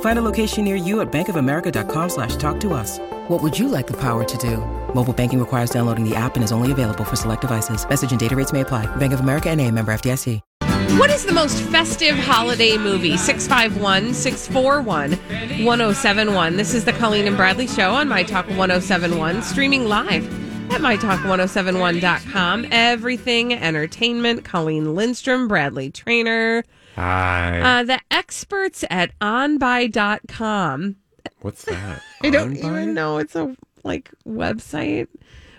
Find a location near you at bankofamerica.com slash talk to us. What would you like the power to do? Mobile banking requires downloading the app and is only available for select devices. Message and data rates may apply. Bank of America and a member FDIC. What is the most festive holiday movie? 651 641 1071. This is the Colleen and Bradley Show on My Talk 1071, streaming live at MyTalk1071.com. Everything entertainment. Colleen Lindstrom, Bradley Traynor. Hi. Uh, the experts at OnBuy.com. What's that? I don't OnBuy? even know. It's a like website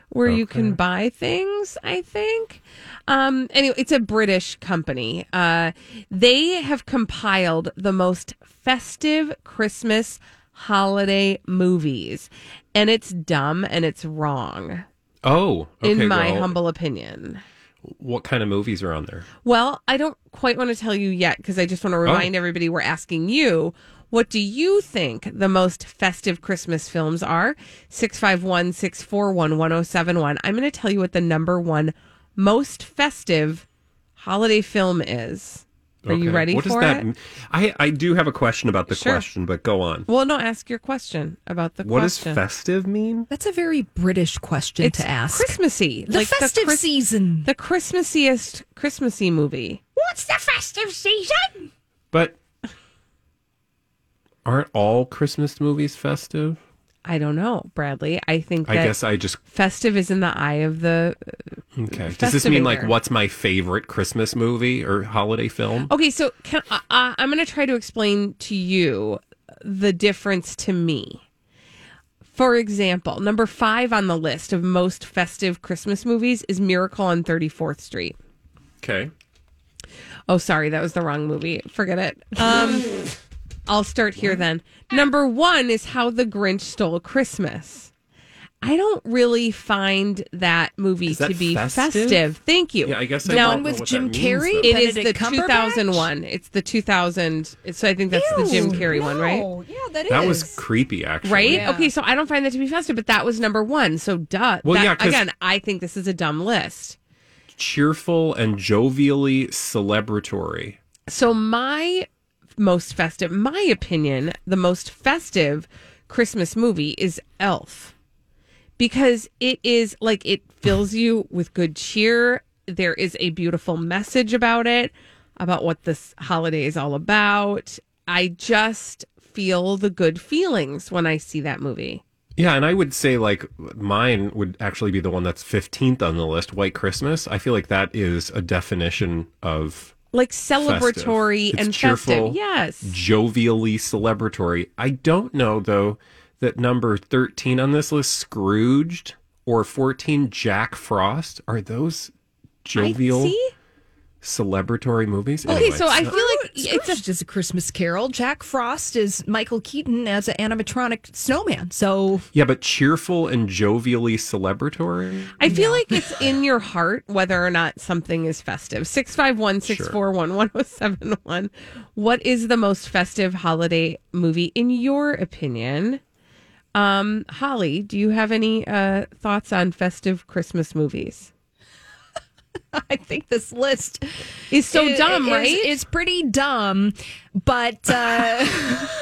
where you can buy things, I think. Um, anyway, it's a British company. Uh, they have compiled the most festive Christmas holiday movies, and it's dumb and it's wrong, Oh, okay, in my well, humble opinion. What kind of movies are on there? Well, I don't quite want to tell you yet because I just want to Oh. remind everybody we're asking you. What do you think the most festive Christmas films are? 651 641 1071. I'm going to tell you what the number one most festive holiday film is. Are you ready what for does that it? m- I I do have a question about the Sure. question, but go on. Well, no, ask your question about the What does festive mean? That's a very British question it's to ask. Christmassy. the festive Chris- season. The Christmassiest Christmassy movie. What's the festive season? But aren't all Christmas movies festive? I don't know, Bradley. I think I guess I just festive is in the eye of the okay. Does this mean like what's my favorite Christmas movie or holiday film? Okay, so can, uh, uh, I'm going to try to explain to you the difference to me. For example, number five on the list of most festive Christmas movies is Miracle on 34th Street. Okay. Oh, sorry, that was the wrong movie. Forget it. Um, I'll start here then. Number one is How the Grinch Stole Christmas. I don't really find that movie Is that to be festive? festive. Thank you. Yeah, I guess I now, don't know with what Jim that means, Carrey? though. It is Benedict the Cumberbatch? 2001. It's the 2000. So I think that's the Jim Carrey one, right? Oh, yeah, that is. That was creepy, actually. Right? Yeah. Okay, so I don't find that to be festive, but that was number one. So duh. Well, That- yeah, 'cause- again, I think this is a dumb list. Cheerful and jovially celebratory. So my most festive, my opinion, the most festive Christmas movie is Elf. Because it is like it fills you with good cheer. There is a beautiful message about it, about what this holiday is all about. I just feel the good feelings when I see that movie. Yeah, and I would say like mine would actually be the one that's 15th on the list, White Christmas. I feel like that is a definition of Like celebratory Festive. And cheerful, festive. Yes. jovially celebratory. I don't know though that number 13 on this list, Scrooged, or 14, Jack Frost, are those jovial I see. Celebratory movies? Okay, Anyway, so I feel like it's a Scrooge a Christmas Carol. Jack Frost is Michael Keaton as an animatronic snowman. So yeah, but cheerful and jovially celebratory. I feel like it's in your heart whether or not something is festive. 651 641 1071. What is the most festive holiday movie, in your opinion? Um, Holly, do you have any uh, thoughts on festive Christmas movies? I think this list is so is- dumb, is- right? It's pretty dumb. But uh,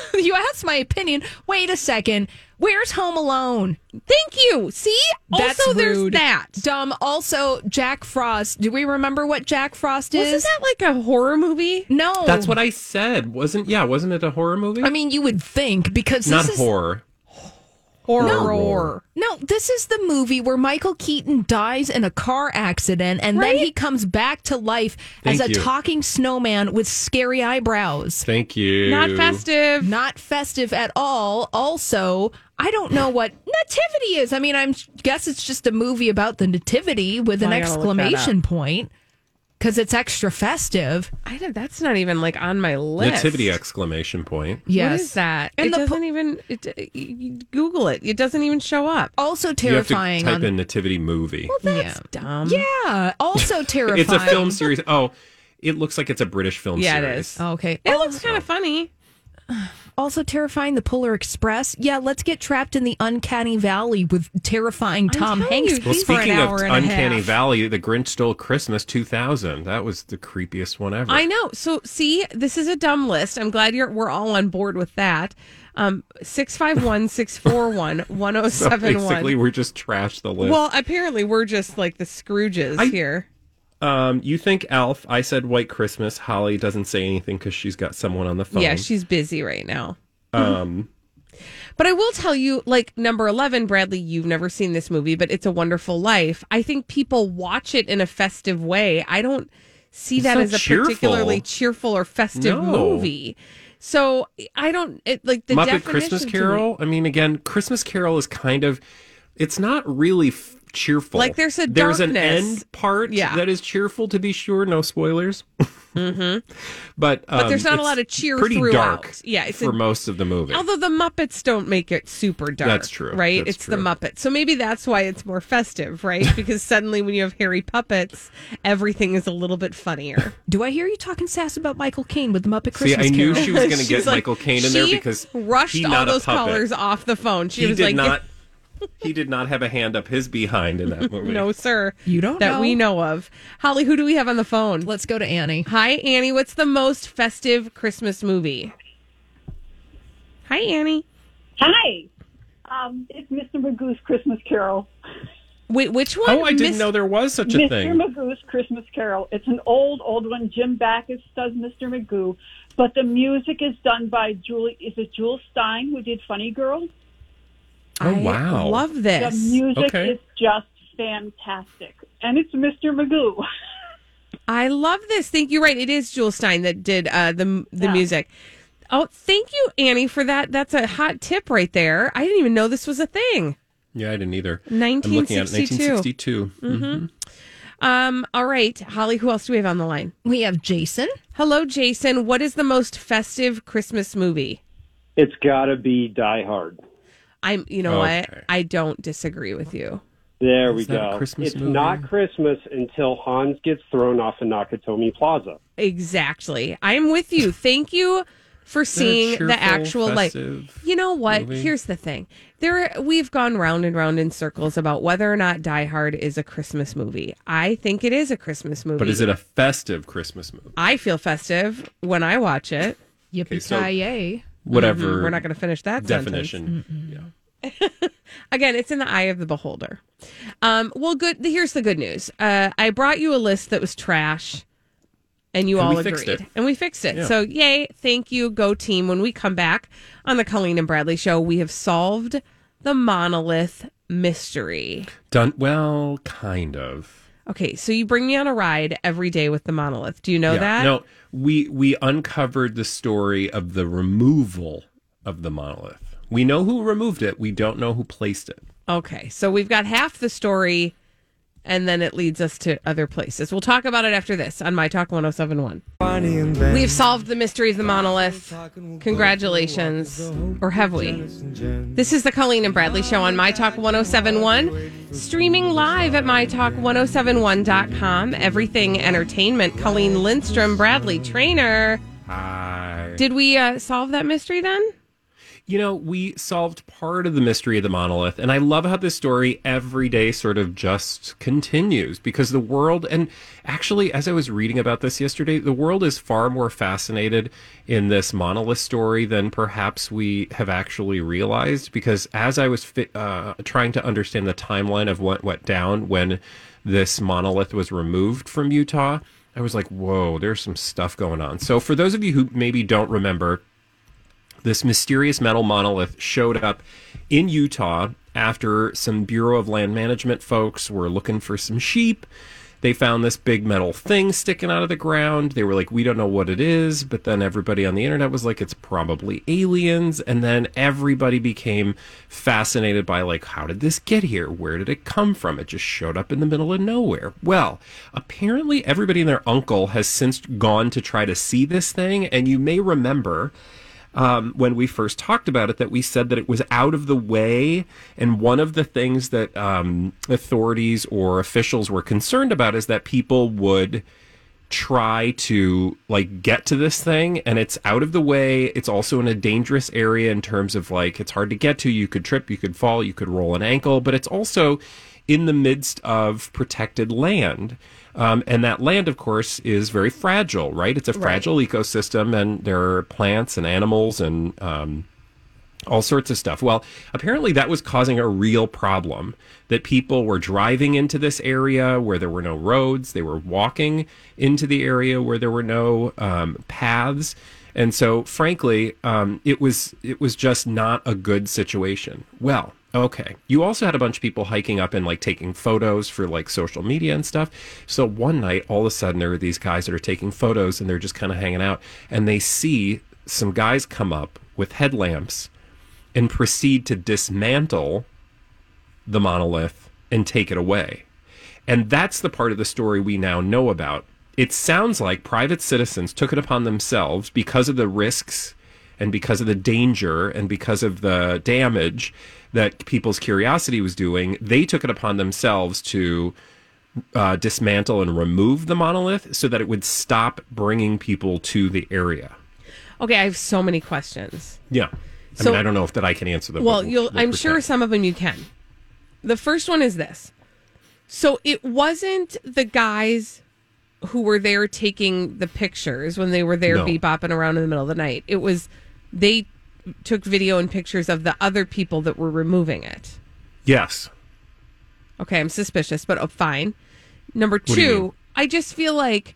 you asked my opinion. Wait a second. Where's Home Alone? Thank you. See? That's also, there's rude. that. Dumb. Also, Jack Frost. Do we remember what Jack Frost is? Wasn't is? that like a horror movie? no. That's what I said. Wasn't yeah? Wasn't it a horror movie? I mean, you would think because Not this is horror. Horror. No, this is the movie where Michael Keaton dies in a car accident and then he comes back to life as a you. talking snowman with scary eyebrows. Thank you. Not festive. Not festive at all. Also, I don't know what nativity is. I mean, I guess it's just a movie about the nativity with an I gotta look that exclamation point because it's extra festive. I don't, that's not even like on my list. Nativity exclamation point. Yes. What is that? And it the po- doesn't even. It, uh, you- you Google it. It doesn't even show up. Also You have to terrifying. type on, in nativity movie. Well, that's dumb. yeah. Also terrifying. it's a film series. Oh, it looks like it's a British film Yeah, it series. is. Okay. It looks kind of funny. Also terrifying, the Polar Express. Yeah, let's get trapped in the uncanny valley with terrifying Tom Hanks you, Well, He's for an speaking of hour and a Uncanny half. Valley, The Grinch Stole Christmas 2000. That was the creepiest one ever. I know. So see, this is a dumb list. I'm glad you're we're all on board with that. Um, six five one six four one one zero So basically, we're just trash the list. Well, apparently we're just like the Scrooges I- here. Um, you think Elf? I said White Christmas. Holly doesn't say anything because she's got someone on the phone. Yeah, she's busy right now. Um, But I will tell you, like number 11, Bradley, you've never seen this movie, but It's a Wonderful Life. I think people watch it in a festive way. I don't see that as a cheerful. particularly cheerful or festive No. movie. So I don't, it, like the Muppet Christmas to me- Carol. I mean, again, Christmas Carol is kind of. It's not really f- cheerful. Like, there's a there's an end part Yeah. that is cheerful to be sure. No spoilers. mm-hmm. But But there's um, not a lot of cheer Pretty throughout. dark. Yeah, it's for a- most of the movie. Although the Muppets don't make it super dark. That's true. Right? That's it's the true. Muppets. So maybe that's why it's more festive, right? because suddenly when you have hairy puppets, everything is a little bit funnier. Do I hear you talking sass about Michael Caine with the Muppet Christmas? See, Christmas I knew Carol? she was going to get like- Michael Caine in there she because rushed he all not a those puppet. callers off the phone. She He was did like, not. He did not have a hand up his behind in that movie. "No, sir, You don't that know. we know of." Holly, who do we have on the phone? Let's go to Annie. Hi, Annie. What's the most festive Christmas movie? Hi, Annie. Hi. Um, it's Mr. Magoo's Christmas Carol. Wait, which one? Oh, I didn't know there was such a Mr. thing. Mr. Magoo's Christmas Carol. It's an old, old one. Jim Backus does Mr. Magoo, but the music is done by Julie. Is it Jule Styne who did Funny Girl? Oh, I wow. love this. The music Okay. is just fantastic, and it's Mr. Magoo. I love this. Thank you. Right, it is Jule Styne that did uh, the the Yeah. music. Oh, thank you, Annie, for that. That's a hot tip right there. I didn't even know this was a thing. Yeah, I didn't either. I'm looking at 1962. 1962. Mhm. Um. All right, Holly. Who else do we have on the line? We have Jason. Hello, Jason. What is the most festive Christmas movie? It's got to be Die Hard. I'm. You know Okay. what? I don't disagree with you. There we Is that a go. Christmas it's movie? not Christmas until Hans gets thrown off of Nakatomi Plaza. Exactly. I'm with you. Thank you for seeing the actual like. You know what? movie? Here's the thing. There we've gone round and round in circles about whether or not Die Hard is a Christmas movie. I think it is a Christmas movie. But is it a festive Christmas movie? I feel festive when I watch it. Yippee so- ki Whatever. Mm-hmm. We're not going to finish that definition. sentence. Again, it's in the eye of the beholder. Um, well, good. Here's the good news. Uh, I brought you a list that was trash, and you And all agreed, and we fixed it. Yeah. So, yay! Thank you, Go Team. When we come back on the Colleen and Bradley show, we have solved the monolith mystery. Done well, kind of. Okay, so you bring me on a ride every day with the monolith. Do you know Yeah. that? No, we we uncovered the story of the removal of the monolith. We know who removed it. We don't know who placed it. Okay, so we've got half the story, and then it leads us to other places. We'll talk about it after this on My Talk 1071. We've solved the mystery of the monolith. Congratulations. Or have we? This is the Colleen and Bradley Show on My Talk 1071, streaming live at MyTalk1071.com. Everything Entertainment. Colleen Lindstrom, Bradley Traynor. Hi. Did we uh, solve that mystery then? You know, we solved part of the mystery of the monolith, and I love how this story every day sort of just continues because the world, and actually, as I was reading about this yesterday, the world is far more fascinated in this monolith story than perhaps we have actually realized. Because as I was fi- uh, trying to understand the timeline of what went down when this monolith was removed from Utah, I was like, whoa, there's some stuff going on. So, for those of you who maybe don't remember, this mysterious metal monolith showed up in Utah after some Bureau of Land Management folks were looking for some sheep. They found this big metal thing sticking out of the ground. They were like, we don't know what it is. But then everybody on the internet was like, it's probably aliens. And then everybody became fascinated by, like, how did this get here? Where did it come from? It just showed up in the middle of nowhere. Well, apparently everybody and their uncle has since gone to try to see this thing. And you may remember um, when we first talked about it that we said that it was out of the way. And one of the things that um, authorities or officials were concerned about is that people would try to like get to this thing and it's out of the way it's also in a dangerous area in terms of like it's hard to get to you could trip you could fall you could roll an ankle but it's also in the midst of protected land um, and that land, of course, is very fragile, right? It's a fragile ecosystem, and there are plants and animals and um, all sorts of stuff. Well, apparently that was causing a real problem that people were driving into this area where there were no roads. They were walking into the area where there were no um, paths. And so, frankly, um, it was it was just not a good situation. Well, Okay. You also had a bunch of people hiking up and like taking photos for like social media and stuff. So one night, all of a sudden, there are these guys that are taking photos and they're just kind of hanging out and they see some guys come up with headlamps and proceed to dismantle the monolith and take it away. And that's the part of the story we now know about. It sounds like private citizens took it upon themselves because of the risks and because of the danger and because of the damage that people's curiosity was doing, they took it upon themselves to uh, dismantle and remove the monolith so that it would stop bringing people to the area. Okay, I have so many questions. Yeah. I So- mean, I don't know if that I can answer them. Well, we'll I'm sure some of them you can. The first one is this. So it wasn't the guys who were there taking the pictures when they were there No. bebopping around in the middle of the night. It was they took video and pictures of the other people that were removing it. Yes. Okay, I'm suspicious, but oh, fine. Number do you mean? two, I just feel like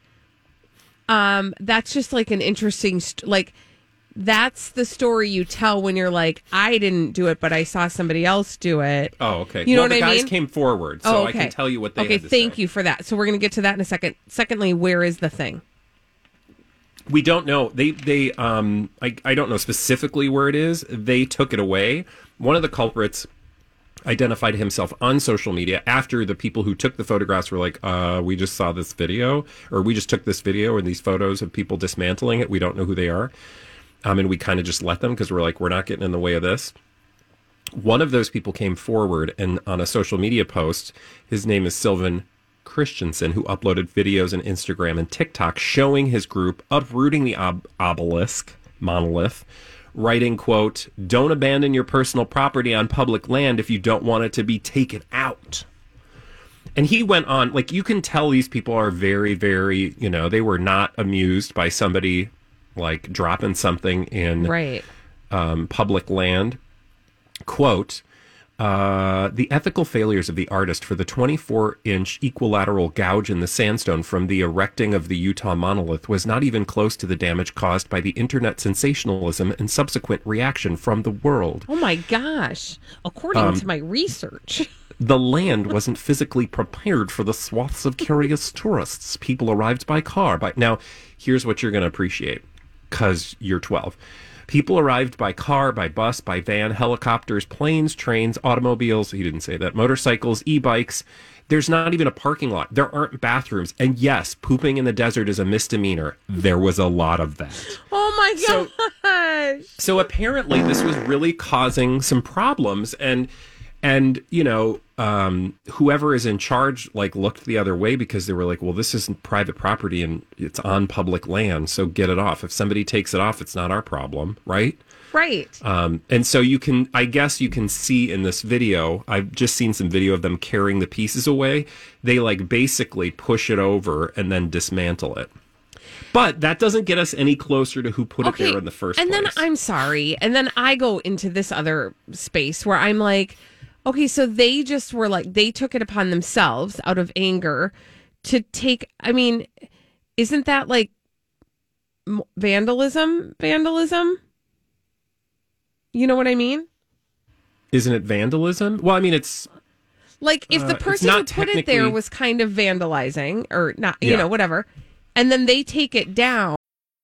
um that's just like an interesting st- like that's the story you tell when you're like I didn't do it, but I saw somebody else do it. Oh, okay. You know well, what the I guys mean? came forward, so oh, I can tell you what they Okay, to thank say. you for that. So we're gonna get to that in a second. Secondly, where is the thing? We don't know. They they um I I don't know specifically where it is. They took it away. One of the culprits identified himself on social media after the people who took the photographs were like, uh, we just saw this video or we just took this video and these photos of people dismantling it. We don't know who they are. Um, and we kind of just let them because we're like, we're not getting in the way of this. One of those people came forward and on a social media post, his name is Sylvan Christensen, who uploaded videos on Instagram and TikTok showing his group uprooting the ob- obelisk monolith, writing, quote, don't abandon your personal property on public land if you don't want it to be taken out. And he went on, like, you can tell these people are very, very, you know, they were not amused by somebody like dropping something in Right. um, public land. Quote, uh, the ethical failures of the artist for the 24 inch equilateral gouge in the sandstone from the erecting of the Utah monolith was not even close to the damage caused by the internet sensationalism and subsequent reaction from the world. Oh my gosh. According Um, to my research. The land wasn't physically prepared for the swaths of curious tourists. People arrived by car. By now, here's what you're going to appreciate, because you're 12. People arrived by car, by bus, by van, helicopters, planes, trains, automobiles. He didn't say that. Motorcycles, e-bikes. There's not even a parking lot. There aren't bathrooms. And yes, pooping in the desert is a misdemeanor. There was a lot of that. Oh my So- gosh. So apparently this was really causing some problems and and you know um, whoever is in charge like looked the other way because they were like well this isn't private property and it's on public land so get it off if somebody takes it off it's not our problem right right. um, and so you can i guess you can see in this video i've just seen some video of them carrying the pieces away they like basically push it over and then dismantle it but that doesn't get us any closer to who put it there in the first and place And then I'm sorry. And then I go into this other space where I'm like, okay, so they just were like, they took it upon themselves out of anger to take, I mean, isn't that like vandalism? Vandalism? You know what I mean? Isn't it vandalism? Well, I mean, it's Like if Uh, the it's person who put it there was kind of vandalizing or not, you Yeah. know, whatever, and then they take it down.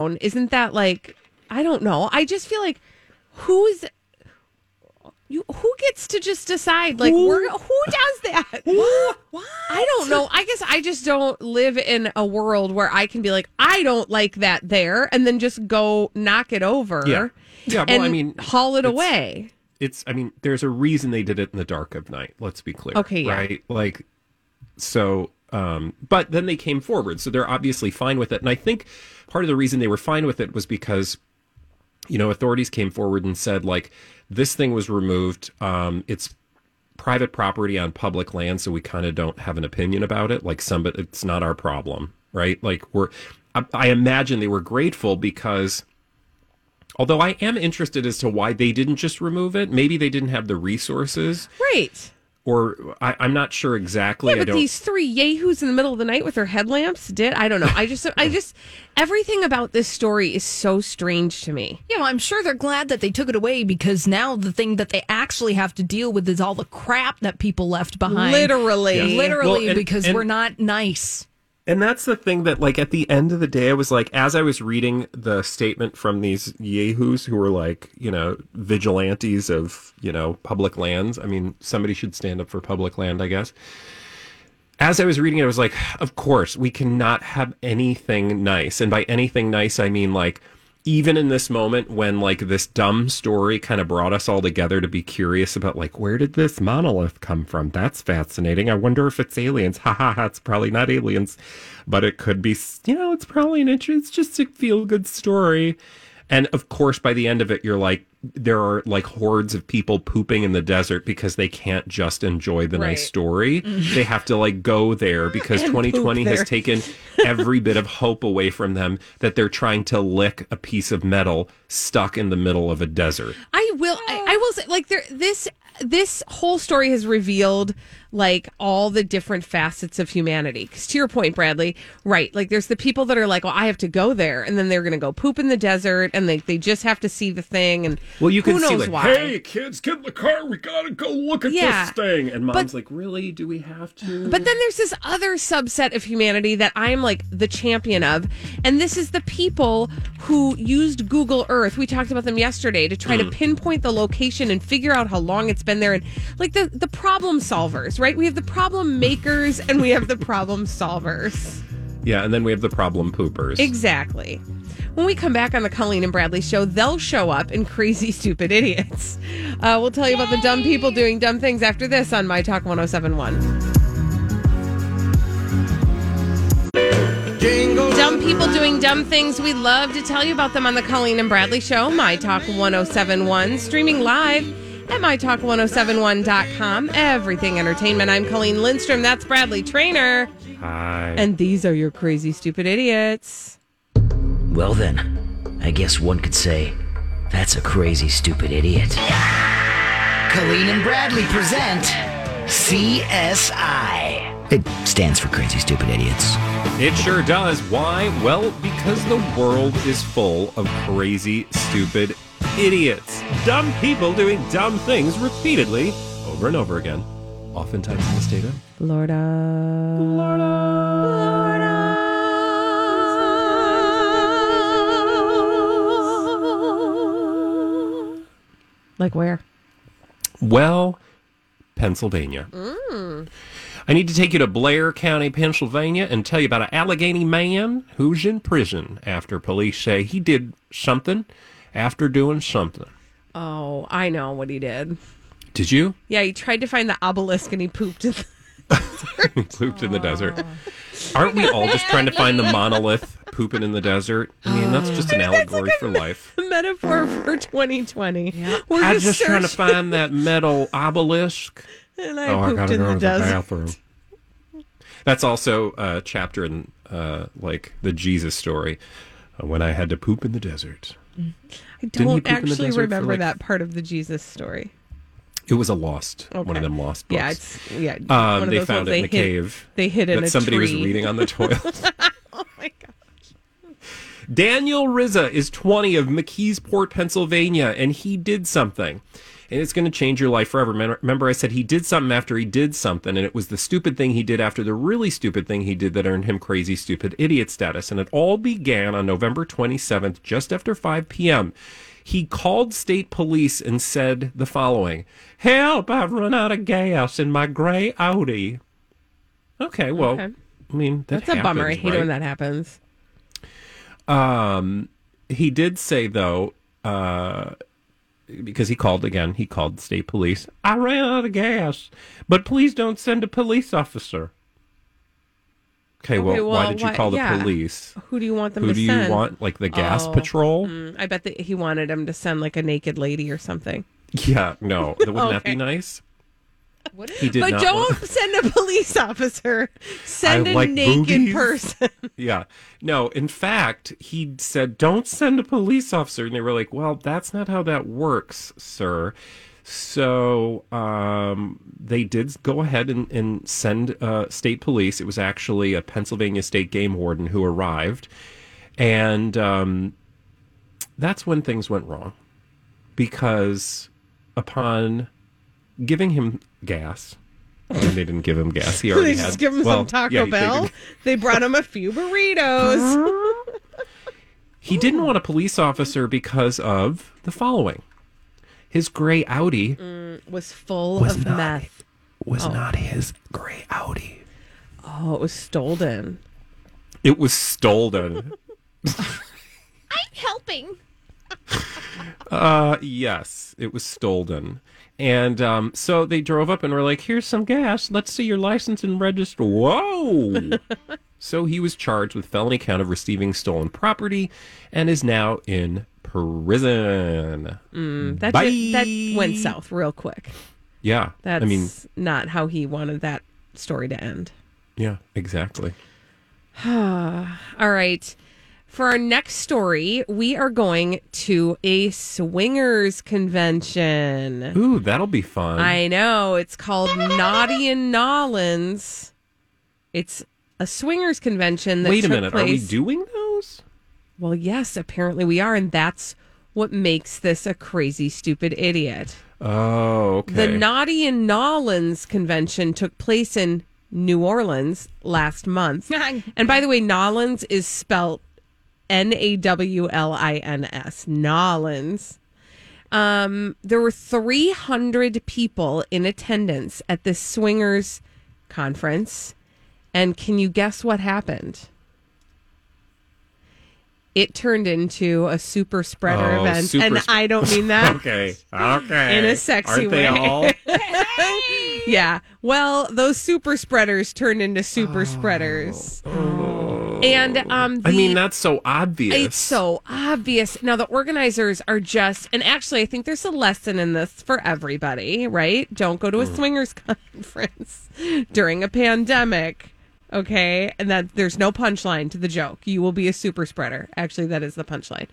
Isn't that like I don't know. I just feel like who's you who gets to just decide like we're who does that? What? I don't know. I guess I just don't live in a world where I can be like I don't like that there and then just go knock it over. Yeah. Yeah, well, I mean, haul it it's- away. it's i mean there's a reason they did it in the dark of night let's be clear Okay, yeah. right like so um but then they came forward so they're obviously fine with it and i think part of the reason they were fine with it was because you know authorities came forward and said like this thing was removed um it's private property on public land so we kind of don't have an opinion about it like some but it's not our problem right like we're I, I imagine they were grateful because Although I am interested as to why they didn't just remove it. Maybe they didn't have the resources, Right. Or I, I'm not sure exactly. Yeah, I but don't. these three yahoos in the middle of the night with their headlamps did. I don't know. I just, I just, everything about this story is so strange to me. Yeah, well, I'm sure they're glad that they took it away because now the thing that they actually have to deal with is all the crap that people left behind. Literally. Yes. Literally, Well, and- because and- we're not nice. And that's the thing that, like, at the end of the day, I was like, as I was reading the statement from these yahoos who were like, you know, vigilantes of, you know, public lands. I mean, somebody should stand up for public land, I guess. As I was reading it, I was like, of course, we cannot have anything nice. And by anything nice, I mean, like, even in this moment when, like, this dumb story kind of brought us all together to be curious about, like, where did this monolith come from? That's fascinating. I wonder if it's aliens. Ha ha ha, it's probably not aliens, but it could be, you know, it's probably an interest. It's just a feel good story. And of course, by the end of it, you're like, there are like hordes of people pooping in the desert because they can't just enjoy the Right. nice story. Mm-hmm. They have to like go there because And poop 2020 has taken every bit of hope away from them that they're trying to lick a piece of metal stuck in the middle of a desert. I will. I, I will say, like there, this this whole story has revealed like all the different facets of humanity. Because to your point, Bradley, right? Like there's the people that are like, well, I have to go there, and then they're going to go poop in the desert, and they they just have to see the thing, and Well, you can who see knows like, why. hey kids, get in the car. We gotta go look at Yeah. this thing. And mom's But- like, really? Do we have to? But then there's this other subset of humanity that I'm like the champion of. And this is the people who used Google Earth. We talked about them yesterday to try Mm. to pinpoint the location and figure out how long it's been there. And like the, the problem solvers, right? We have the problem makers and we have the problem solvers. yeah, and then we have the problem poopers. Exactly. When we come back on the Colleen and Bradley show, they'll show up in Crazy Stupid Idiots. Uh, we'll tell you about the dumb people doing dumb things after this on My Talk 1071. Dumb people doing dumb things. We love to tell you about them on the Colleen and Bradley Show, My Talk 1071, streaming live at MyTalk1071.com. Everything entertainment. I'm Colleen Lindstrom. That's Bradley Traynor. Hi. And these are your crazy, stupid idiots. Well, then, I guess one could say that's a crazy, stupid idiot. Colleen and Bradley present CSI. It stands for Crazy Stupid Idiots. It sure does. Why? Well, because the world is full of crazy, stupid idiots. Dumb people doing dumb things repeatedly over and over again. Oftentimes in the state of Florida. Florida. Like where? Well, Pennsylvania. Mm. I need to take you to Blair County, Pennsylvania, and tell you about an Allegheny man who's in prison after police say he did something after doing something. Oh, I know what he did. Did you? Yeah, he tried to find the obelisk and he pooped in the He pooped in the desert. Aren't we all just trying to find the monolith pooping in the desert? I mean, that's just an allegory for life. metaphor for 2020. We're I'm just, just trying to searching- find that metal obelisk. And I oh, I pooped gotta in go the to desert. bathroom. That's also a chapter in uh, like the Jesus story uh, when I had to poop in the desert. I don't poop in the actually remember like- that part of the Jesus story. It was a lost one of them lost books. Yeah, it's yeah. one Um, they found it in a hid- cave. They hid it in that a somebody was reading on the toilet. oh my gosh! Daniel Rizza is 20 of McKeesport, Pennsylvania, and he did something. And it's going to change your life forever. Remember, I said he did something after he did something, and it was the stupid thing he did after the really stupid thing he did that earned him crazy, stupid idiot status. And it all began on November 27th, just after 5 p.m. He called state police and said the following Help, I've run out of gas in my gray Audi. Okay, well, Okay. I mean, that That's a bummer. I hate it when that happens. Um, he did say though, uh, because he called again, he called state police. I ran out of gas, but please don't send a police officer. Okay, well, Okay, why did you why- call the yeah. police? Who do you want them Who to do send? you want? Like the gas Oh, patrol? mm, I bet that he wanted him to send like a naked lady or something. Yeah, no, wouldn't that be nice? He did but don't send a police officer. Send I a like naked boobies. person. Yeah. No, in fact, he said, don't send a police officer. And they were like, well, that's not how that works, sir. So um, they did go ahead and, and send uh, state police. It was actually a Pennsylvania state game warden who arrived. And um, that's when things went wrong. Because upon giving him gas, and they didn't give him gas. He already they had. give him well, some Taco yeah, they Bell. didn't- They brought him a few burritos. He didn't want a police officer because of the following. His gray Audi was full Was of not- meth. was Oh. not his gray Audi. Oh, it was stolen. It was stolen. I'm helping. uh, yes, it was stolen. And um, so they drove up and were like, here's some gas. Let's see your license and register. Whoa. so he was charged with felony count of receiving stolen property and is now in prison. Mm, that, Bye. ju- that went south real quick. Yeah. That's I mean, not how he wanted that story to end. yeah, exactly. All right. For our next story, we are going to a swingers convention. Ooh, that'll be fun. I know. It's called Naughty and Nollins. It's a swingers convention that Wait a took minute. Are we doing those? Well, yes, apparently we are, and that's what makes this a crazy, stupid idiot. Oh, okay. The Naughty and Nollins convention took place in New Orleans last month. and by the way, Nollins is spelt N A W L I N S. Nollins. Um, there were 300 people in attendance at this swingers conference. And can you guess what happened? It turned into a super spreader Oh, event. super and sp- I don't mean that okay. Okay. in a sexy Aren't they way. all? yeah. Well, those super spreaders turned into super spreaders. And um the, I mean, that's so obvious. it's so obvious. Now the organizers are just and actually I think there's a lesson in this for everybody, right? Don't go to a swingers conference during a pandemic. Okay? And that there's no punchline to the joke. You will be a super spreader. Actually, that is the punchline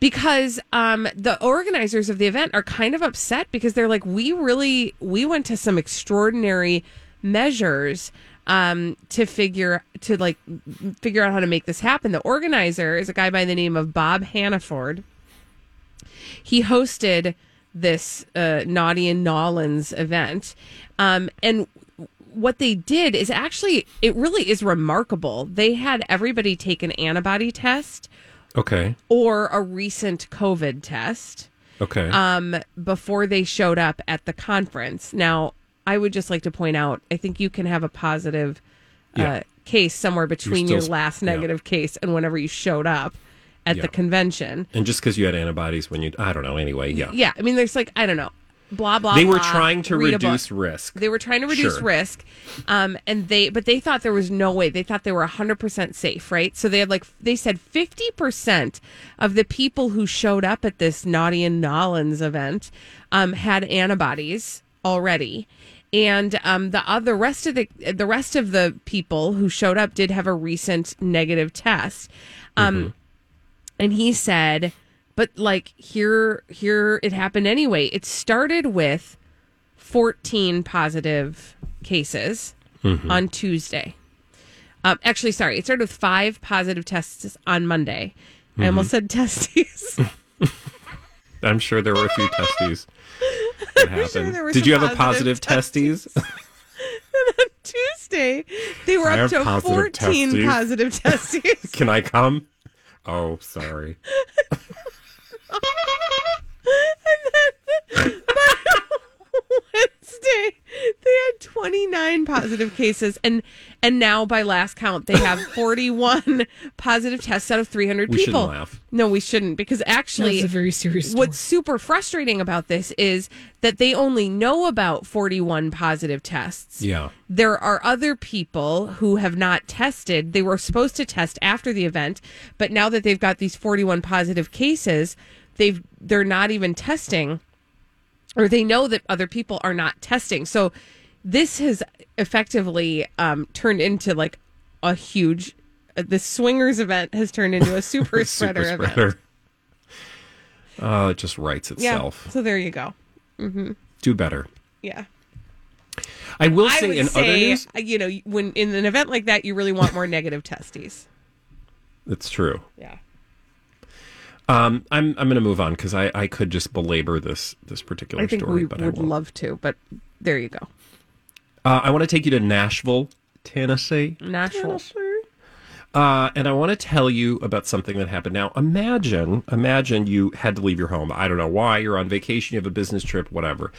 because um, the organizers of the event are kind of upset because they're like, we really we went to some extraordinary measures um, to figure to like figure out how to make this happen. The organizer is a guy by the name of Bob Hannaford. He hosted this uh, Naughty and Nollins event, um, and what they did is actually it really is remarkable. They had everybody take an antibody test okay. or a recent COVID test. Okay. um, before they showed up at the conference. Now, I would just like to point out, I think you can have a positive uh, Yeah. case somewhere between still your last yeah. negative case and whenever you showed up at Yeah. the convention. and just because you had antibodies when you, I don't know. Anyway, yeah. Yeah, I mean, there's like I don't know, blah blah. They were blah, trying to read a book. reduce risk. They were trying to reduce Sure. risk, um, and they but they thought there was no way. They thought they were hundred percent safe, right? So they had like they said fifty percent of the people who showed up at this Naughty and Nollins event um, had antibodies already. And um, the other rest of the the rest of the people who showed up did have a recent negative test. Um, and he said but like here here it happened anyway. It started with 14 positive cases on tuesday. Um, actually sorry it started with five positive tests on monday. I almost said testes I'm sure there were a few testes. That happened. were Did you have a positive positive testes? Testes? on Tuesday they were I up to positive 14 testes. positive testes Can I come? Oh, sorry. And then by Wednesday, they had 29 positive cases, and and now by last count, they have 41 positive tests out of 300 We people. shouldn't laugh. No, we shouldn't because actually, That's a very serious story. what's super frustrating about this is that they only know about 41 positive tests. Yeah. There are other people who have not tested. They were supposed to test after the event, but now that they've got these 41 positive cases, they've they're not even testing or they know that other people are not testing. So this has effectively um, turned into like a huge uh, the swingers event has turned into a super spreader Super event. spreader. Oh, it just writes itself. Yeah. So there you go. Mm-hmm. Do better. Yeah. I will I say would in other news, uh, you know, when in an event like that, you really want more negative testes. it's true. Yeah. Um, I'm I'm going to move on because I, I could just belabor this this particular I think story, we but I would won't. love to, but there you go. Uh, I want to take you to Nashville, Tennessee. Nashville. Uh, and I want to tell you about something that happened. Now, imagine, imagine you had to leave your home. I don't know why. You're on vacation. You have a business trip, whatever.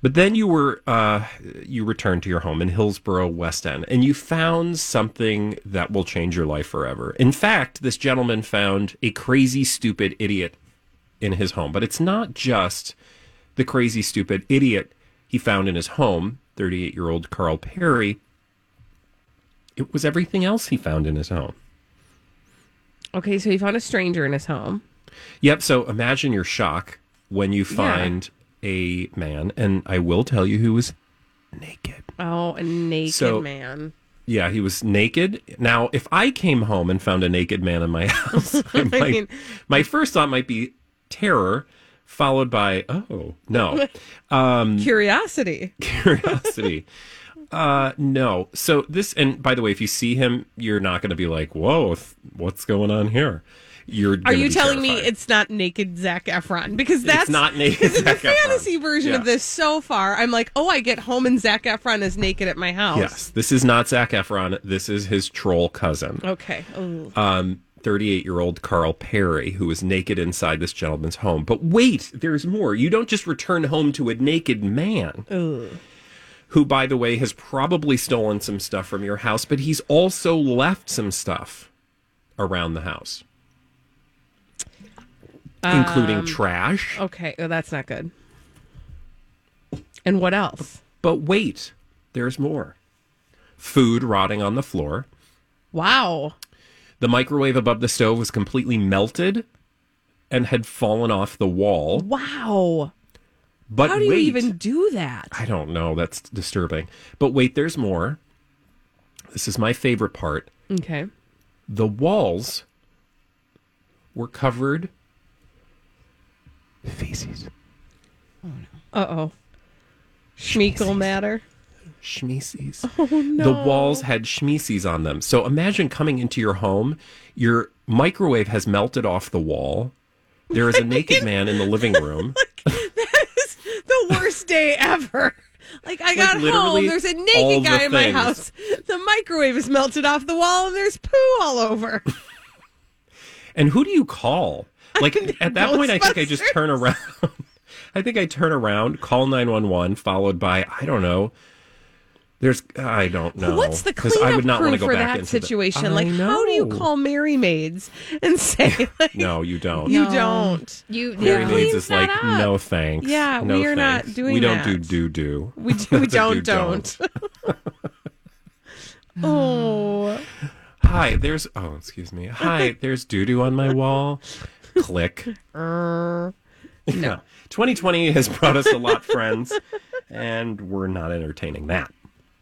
But then you were, uh, you returned to your home in Hillsboro, West End, and you found something that will change your life forever. In fact, this gentleman found a crazy, stupid idiot in his home. But it's not just the crazy, stupid idiot he found in his home, 38 year old Carl Perry. It was everything else he found in his home. Okay, so he found a stranger in his home. Yep. So imagine your shock when you find a man, and I will tell you who was naked. Oh, a naked So- man. Yeah, he was naked. Now, if I came home and found a naked man in my house, I might, mean- my first thought might be terror, followed by oh no, Um, Curiosity. curiosity. Uh, no. So this, and by the way, if you see him, you're not going to be like, "Whoa, th- what's going on here?" You're. Are you telling me it's not naked Zac Efron? Because that's not naked in the Zac Efron. fantasy version Yeah. of this so far, I'm like, oh, I get home and Zac Efron is naked at my house. Yes, this is not Zac Efron. This is his troll cousin. Okay. Ooh. um, 38 year old Carl Perry, who was naked inside this gentleman's home. But wait, there's more. You don't just return home to a naked man. Ooh Who, by the way, has probably stolen some stuff from your house, but he's also left some stuff around the house, including um, trash. Okay. Oh, that's not good. And what else? But wait, there's more. Food rotting on the floor. Wow. The microwave above the stove was completely melted and had fallen off the wall. Wow. But How do you wait, even do that? I don't know. That's disturbing. But wait, there's more. This is my favorite part. Okay. The walls were covered feces. Oh no. Uh oh. Schmeekle matter. Schmeeces. Oh no. The walls had schmeeces on them. So imagine coming into your home, your microwave has melted off the wall. There is a naked man in the living room. That is the worst day ever. Like I got home, there's a naked guy in my house. The microwave is melted off the wall, and there's poo all over. And who do you call? Like at that point, I think I just turn around. I think I turn around, call nine one one, followed by I don't know. There's I don't know. What's the cleanup I would not crew want to go for back that into the- situation? I like, how do you call Merry Maids and say, like, No, you don't. you don't? You Mary yeah. Maids is like up. no thanks. Yeah, no we are not thanks. doing We don't that. do do do. We do. we don't do don't. oh, Hi, there's oh excuse me. Hi, there's doo doo on my wall. Click. Uh, no. Yeah. 2020 has brought us a lot, friends, and we're not entertaining that.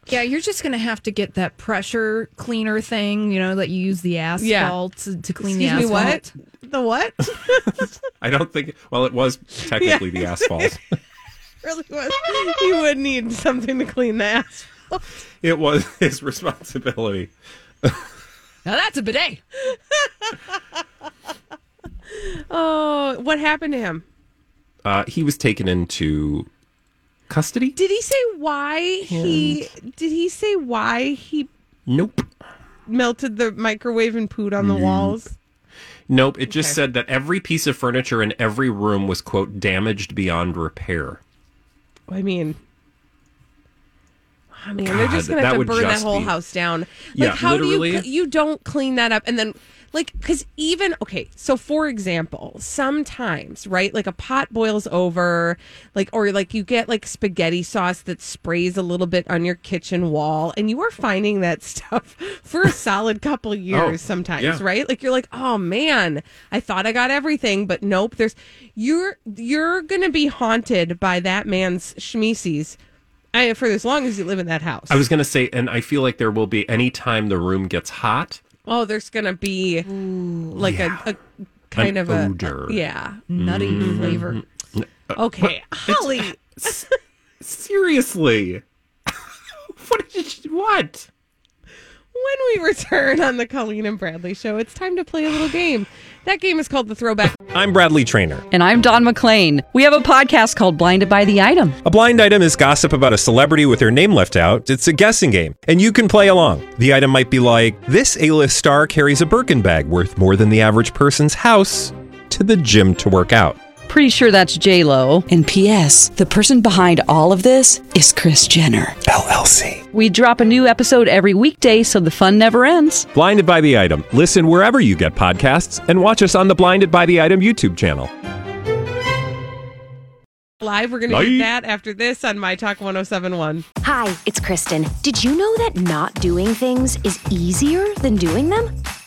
Yeah, you're just going to have to get that pressure cleaner thing, you know, that you use the asphalt to, to clean Excuse the me, asphalt. what? The what? I don't think. Well, it was technically the asphalt. really was. You would need something to clean the asphalt. It was his responsibility. Now that's a bidet. Oh, what happened to him? Uh, he was taken into custody. Did he say why he? Did he say why he Nope. melted the microwave and pooed on the walls? Nope. It just said that every piece of furniture in every room was quote damaged beyond repair. I mean, I mean, they're just God, gonna that have to would burn that whole be- house down. Like, Yeah, how do you literally. you don't clean that up and then like because even okay, so for example, sometimes right, like a pot boils over, like or like you get like spaghetti sauce that sprays a little bit on your kitchen wall, and you are finding that stuff for a solid couple oh, years Oh, sometimes, yeah. right? Like you're like, oh man, I thought I got everything, but nope. There's you're you're gonna be haunted by that man's schmeeses. I, eh, for as long as you live in that house. I was gonna say, and I feel like there will be any time the room gets hot. Oh, there's gonna be like a, a kind An of a yeah. Mm-hmm. Nutty mm-hmm. flavor. Mm-hmm. Okay, Holly. Seriously. what? Did you, what? When we return on the Colleen and Bradley show, it's time to play a little game. That game is called the Throwback. I'm Bradley Traynor. And I'm Don McClain. We have a podcast called Blinded by the Item. A blind item is gossip about a celebrity with their name left out. It's a guessing game, and you can play along. The item might be like this: A-list star carries a Birkin bag worth more than the average person's house to the gym to work out. Pretty sure that's J Lo. And P.S. The person behind all of this is Kris Jenner LLC. We drop a new episode every weekday, so the fun never ends. Blinded by the item. Listen wherever you get podcasts, and watch us on the Blinded by the Item YouTube channel. Live, we're going to do that after this on My Talk 1071. Hi, it's Kristen. Did you know that not doing things is easier than doing them?